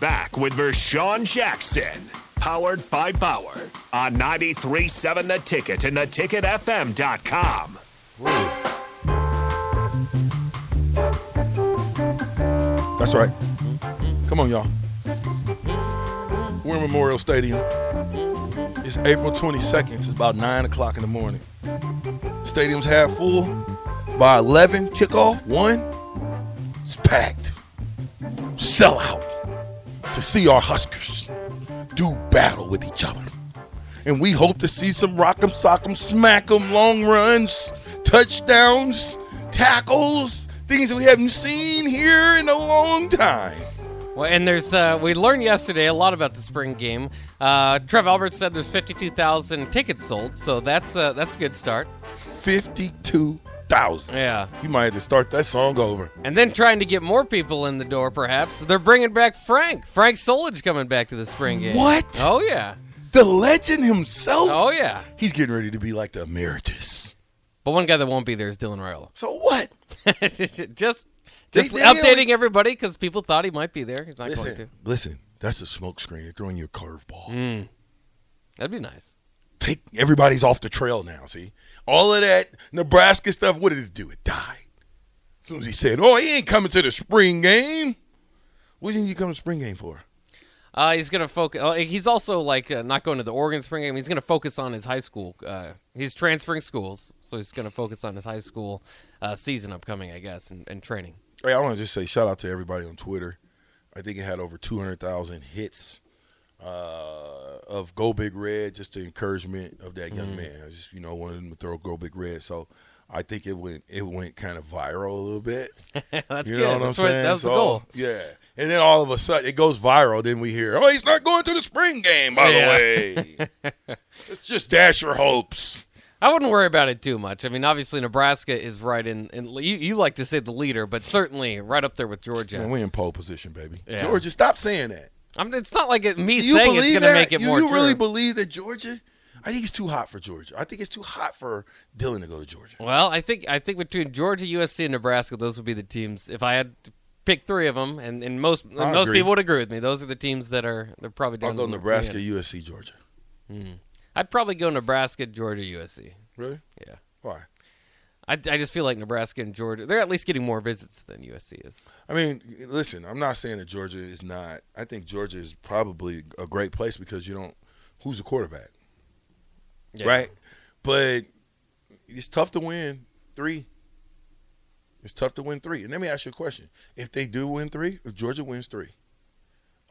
Back with Vershawn Jackson. Powered by Bauer on 93.7 The Ticket and theticketfm.com. That's right. Come on, y'all. We're in Memorial Stadium. It's April 22nd. It's about 9 o'clock in the morning. Stadium's half full. By 11, kickoff, 1. It's packed. Sell out to see our Huskers do battle with each other. And we hope to see some rock'em sock'em smack'em long runs, touchdowns, tackles, things that we haven't seen here in a long time. Well, and there's uh, we learned yesterday a lot about the spring game. Uh, Trev Alberts said there's 52,000 tickets sold, so that's uh, that's a good start. 52,000. Yeah, You might have to start that song over. and then trying to get more people in the door, perhaps they're bringing back Frank. Frank Solich coming back to the spring game. What? Oh yeah, The legend himself? oh yeah. He's getting ready to be like the emeritus. But one guy that won't be there is Dylan Raiola. So what? just just they updating only- everybody because people thought he might be there. He's not going Listen, to. listen. That's a smoke screen. They're throwing you a curveball. Mm. That'd be nice. Take everybody's off the trail now. See, all of that Nebraska stuff. What did it do? It died. As soon as he said, "Oh, he ain't coming to the spring game." What did you come to spring game for? Uh, he's gonna focus. Uh, he's also like uh, not going to the Oregon spring game. He's gonna focus on his high school. Uh, he's transferring schools, so he's gonna focus on his high school uh, season upcoming, I guess, and, and training. Hey, I want to just say shout out to everybody on Twitter. I think it had over 200,000 hits uh, of Go Big Red, just the encouragement of that young mm. man. I just, you know, wanted him to throw Go Big Red. So I think it went it went kind of viral a little bit. That's You good. know what I'm That's what- saying? that was the goal. Yeah. And then all of a sudden it goes viral. Then we hear, oh, he's not going to the spring game, by Yeah. the way. Let's just dash your hopes. I wouldn't worry about it too much. I mean, obviously Nebraska is right in. in you, you like to say the leader, but certainly right up there with Georgia. Man, we in pole position, baby. Yeah. Georgia, stop saying that. I mean, it's not like it, me you saying it's going to make it you, more you true. really believe that Georgia? I think it's too hot for Georgia. I think it's too hot for Dylan to go to Georgia. Well, I think I think between Georgia, USC, and Nebraska, those would be the teams. If I had to pick three of them, and, and most and most agree. people would agree with me, those are the teams that are they're probably down. I'll go Nebraska. USC, Georgia. Hmm. I'd probably go Nebraska, Georgia, USC. Really? Yeah, Why? I, I just feel like Nebraska and Georgia they're at least getting more visits than USC is. I mean, listen, I'm not saying that Georgia is not. I think Georgia is probably a great place because you don't. Who's the quarterback? Yeah. Right? But it's tough to win three. It's tough to win three. And let me ask you a question. If they do win three, if Georgia wins three,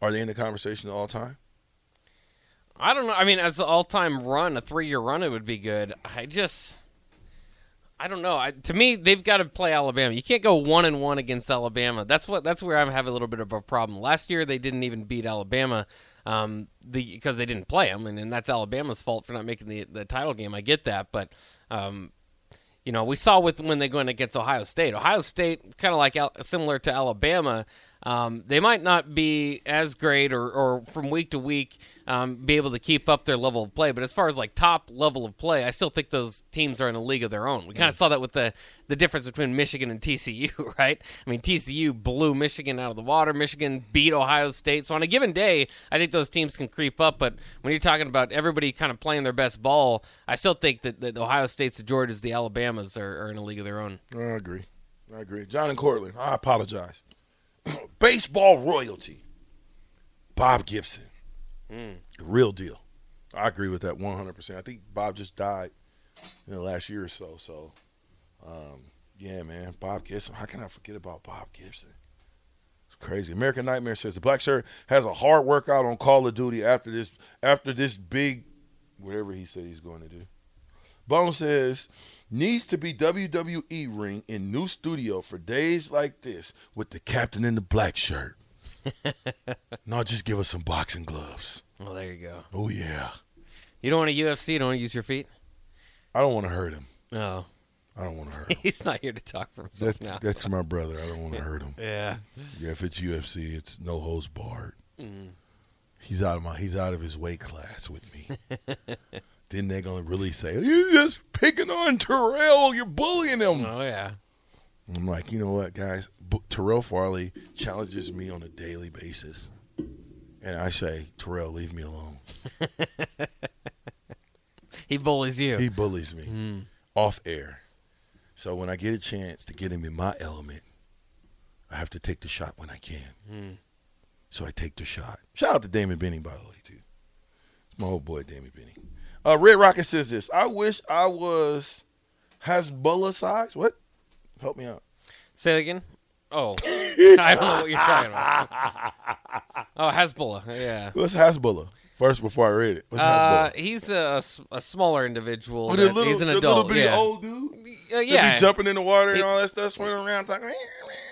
are they in the conversation all time? I don't know. I mean, as an all-time run, a three-year run, it would be good. I just, I don't know. I, to me, they've got to play Alabama. You can't go one and one against Alabama. That's what. That's where I'm having a little bit of a problem. Last year, they didn't even beat Alabama, um, the because they didn't play them, and, and that's Alabama's fault for not making the the title game. I get that, but. Um, you know, we saw with when they went against Ohio State. Ohio State, kind of like similar to Alabama, um, they might not be as great or, or from week to week um, be able to keep up their level of play. But as far as like top level of play, I still think those teams are in a league of their own. We kind of saw that with the the difference between Michigan and TCU, right? I mean, TCU blew Michigan out of the water. Michigan beat Ohio State. So on a given day, I think those teams can creep up. But when you're talking about everybody kind of playing their best ball, I still think that the Ohio States, the Georgias, the Alabamas are, are in a league of their own. I agree. I agree. John and Cortland, I apologize. Baseball royalty. Bob Gibson. The real deal. I agree with that 100%. I think Bob just died in the last year or so. So, um, yeah, man. Bob Gibson. How can I forget about Bob Gibson? It's crazy. American Nightmare says the black shirt has a hard workout on Call of Duty after this after this big whatever he said he's going to do. Bone says needs to be WWE ring in new studio for days like this with the captain in the black shirt. no, just give us some boxing gloves. Well, there you go. Oh yeah. You don't want a UFC? Don't want to use your feet? I don't want to hurt him. No. I don't want to hurt him. He's not here to talk for himself That's, now. that's my brother. I don't want to hurt him. yeah. Yeah, if it's UFC, it's no holds barred. Mm. He's out of my. He's out of his weight class with me. then they're gonna really say, "You're just picking on Terrell. You're bullying him." Oh, yeah. I'm like, you know what, guys? B- Terrell Farley challenges me on a daily basis. and I say, Terrell, leave me alone. He bullies you. He bullies me hmm. off air. So when I get a chance to get him in my element, I have to take the shot when I can. Hmm. So I take the shot. Shout out to Damon Benning, by the way, too. It's my old boy, Damon Benning. Uh, Red Rocket says this. I wish I was Hasbulla size. What? Help me out. Say it again. Oh, I don't know what you're talking about. Oh, Hasbulla. Yeah. What's Hasbulla? First, before I read it. What's Uh, Hasbulla? he's a, a smaller individual. Oh, that- little, he's an the adult. little bitty yeah. old dude. Uh, yeah. be jumping in the water and all that stuff, swimming around, talking.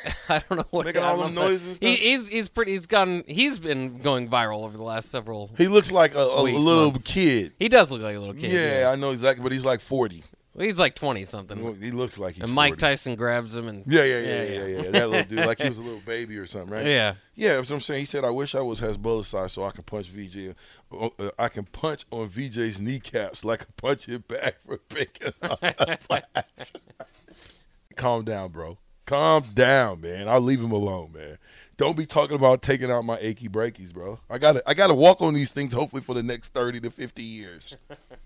I don't know what Making I all them noises he, he's he's pretty. He's gone. He's been going viral over the last several. He looks like a, a Weeks, little months. kid. He does look like a little kid. yeah. I know exactly, but he's like forty. Well, he's like twenty something. He looks like he's And Mike 40. Tyson grabs him and Yeah, yeah, yeah, Yeah, yeah, yeah. That little dude, like he was a little baby or something, right? yeah. Yeah, that's what I'm saying. He said, "I wish I was Hasbulla size so I can punch VJ. Uh, uh, I can punch on VJ's kneecaps like a punch it back for picking up the flats." Calm down, bro. Calm down, man. I'll leave him alone, man. Don't be talking about taking out my achy breakies, bro. I gotta, I gotta walk on these things hopefully for the next thirty to fifty years.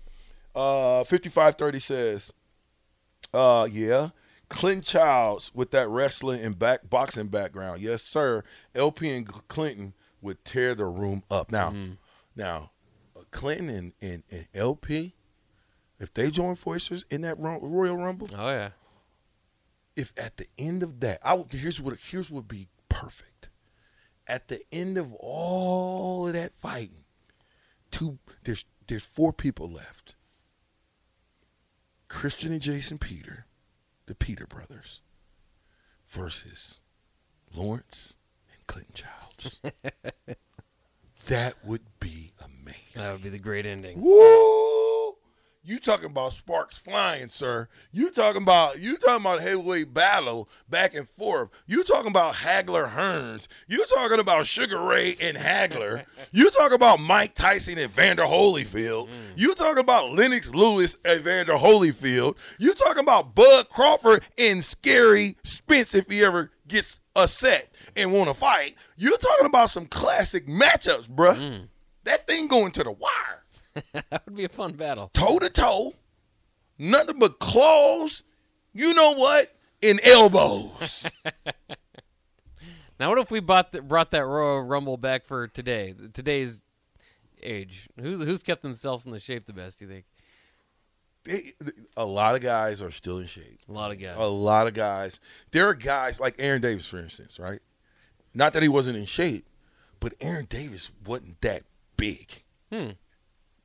uh, fifty-five thirty says, uh, yeah. Clinton Childs with that wrestling and back boxing background. Yes, sir. LP and Clinton would tear the room up. Now, now, uh, Clinton and, and, and LP, if they join forces in that Royal Rumble, Oh yeah. If at the end of that, I would, here's what here's what would be perfect. At the end of all of that fighting, two there's there's four people left. Christian and Jason Peter, the Peter brothers, versus Lawrence and Clinton Childs. that would be amazing. That would be the great ending. Woo! You talking about sparks flying, sir. You talking about you talking about heavyweight battle back and forth. You talking about Hagler Hearns. You talking about Sugar Ray and Hagler. you talking about Mike Tyson and Vander Holyfield. Mm. You talking about Lennox Lewis and Vander Holyfield. You talking about Bud Crawford and Scary Spence if he ever gets a set and want to fight. You're talking about some classic matchups, bruh. Mm. That thing going to the wire that would be a fun battle. toe to toe, nothing but claws. You know what? In elbows. Now, what if we bought the, brought that Royal Rumble back for today, today's age? Who's who's kept themselves in the shape the best? Do you think? They- a lot of guys are still in shape. A lot of guys. A lot of guys. There are guys like Aaron Davis, for instance, right? Not that he wasn't in shape, but Aaron Davis wasn't that big. Hmm.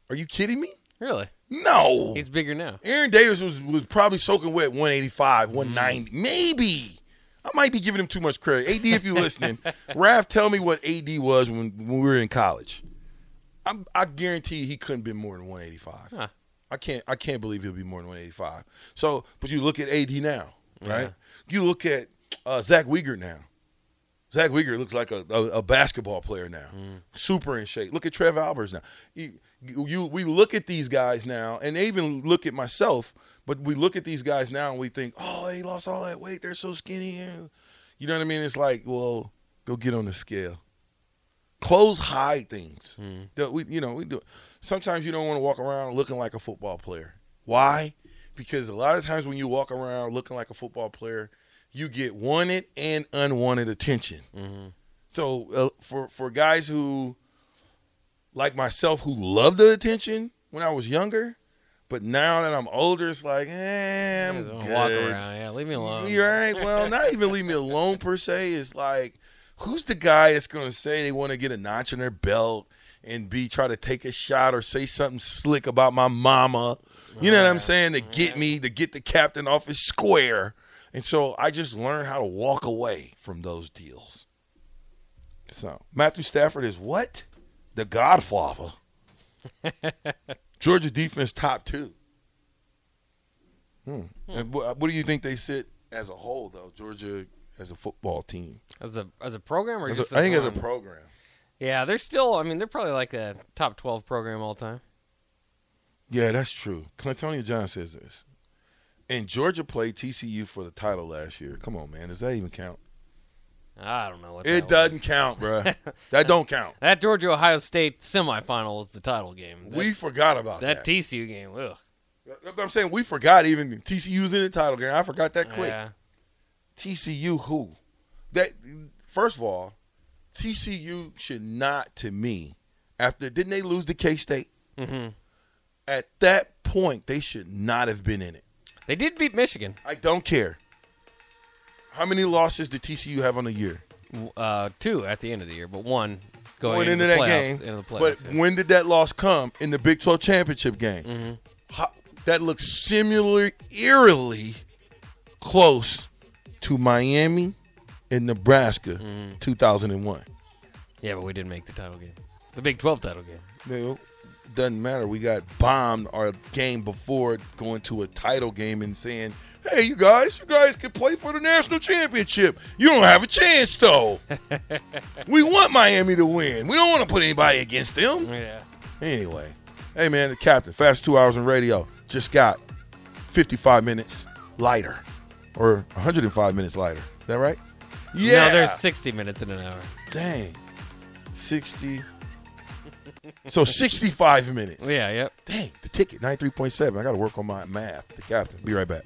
Are you kidding me? Really? No. He's bigger now. Aaron Davis was was probably soaking wet 185, 190, maybe. I might be giving him too much credit. AD, if you're listening, Raph, tell me what AD was when, when we were in college. I'm, I guarantee he couldn't be more than 185. Huh. I can't. I can't believe he'll be more than 185. So, but you look at AD now, right? Yeah. You look at uh, Zach Wiegert now. Zach Wiegert looks like a, a, a basketball player now, super in shape. Look at Trev Alberts now. You, you, we look at these guys now, and they even look at myself. But we look at these guys now, and we think, "Oh, they lost all that weight. They're so skinny." You know what I mean? It's like, well, go get on the scale. Clothes hide things. That we, you know, we do. Sometimes you don't want to walk around looking like a football player. Why? Because a lot of times when you walk around looking like a football player, you get wanted and unwanted attention. So uh, for for guys who like myself who loved the attention when I was younger, but now that I'm older, it's like, eh, I'm Yeah, good. walk around. Yeah, leave me alone. You're right. Well, not even leave me alone per se. It's like, who's the guy that's going to say they want to get a notch in their belt and be try to take a shot or say something slick about my mama? You know what I'm saying? To get me, to get the captain off his square. And so I just learned how to walk away from those deals. So Matthew Stafford is what? The Godfather. Georgia defense top two. Hmm. And what, what do you think they sit as a whole, though? Georgia as a football team. As a as a program or As a- just I think as a program. Yeah, they're still. I mean, they're probably like a top twelve program all time. Yeah, that's true. Clintonia John says this. And Georgia played TCU for the title last year. Come on, man. Does that even count? I don't know what It doesn't was. count, bruh. that don't count. That Georgia Ohio State semifinal was the title game. That, we forgot about that that. TCU game. Ugh. I'm saying we forgot even TCU's in the title game. I forgot that quick. Yeah. TCU who? That first of all, TCU should not to me after didn't they lose to K State? hmm At that point, they should not have been in it. They did beat Michigan. I don't care. How many losses did TCU have on the year? Uh, two at the end of the year, but one going, Going into, into the that playoffs, game. Into the playoffs, but yeah. when did that loss come? In the Big 12 championship game. Mm-hmm. How, that looks similar, eerily close to Miami and Nebraska, Mm-hmm. 2001. yeah, but we didn't make the title game. The Big Twelve title game. Well, doesn't matter. We got bombed our game before going to a title game and saying, "Hey, you guys, you guys can play for the national championship. You don't have a chance, though. we want Miami to win. We don't want to put anybody against them." Yeah. Anyway, hey man, the captain, fast two hours in radio, just got 55 minutes lighter, or 105 minutes lighter. Is that right? Yeah. No, there's 60 minutes in an hour. dang 60. So 65 minutes. Yeah. Yep. Dang, the ticket, 93.7. I got to work on my math. The captain. Be right back.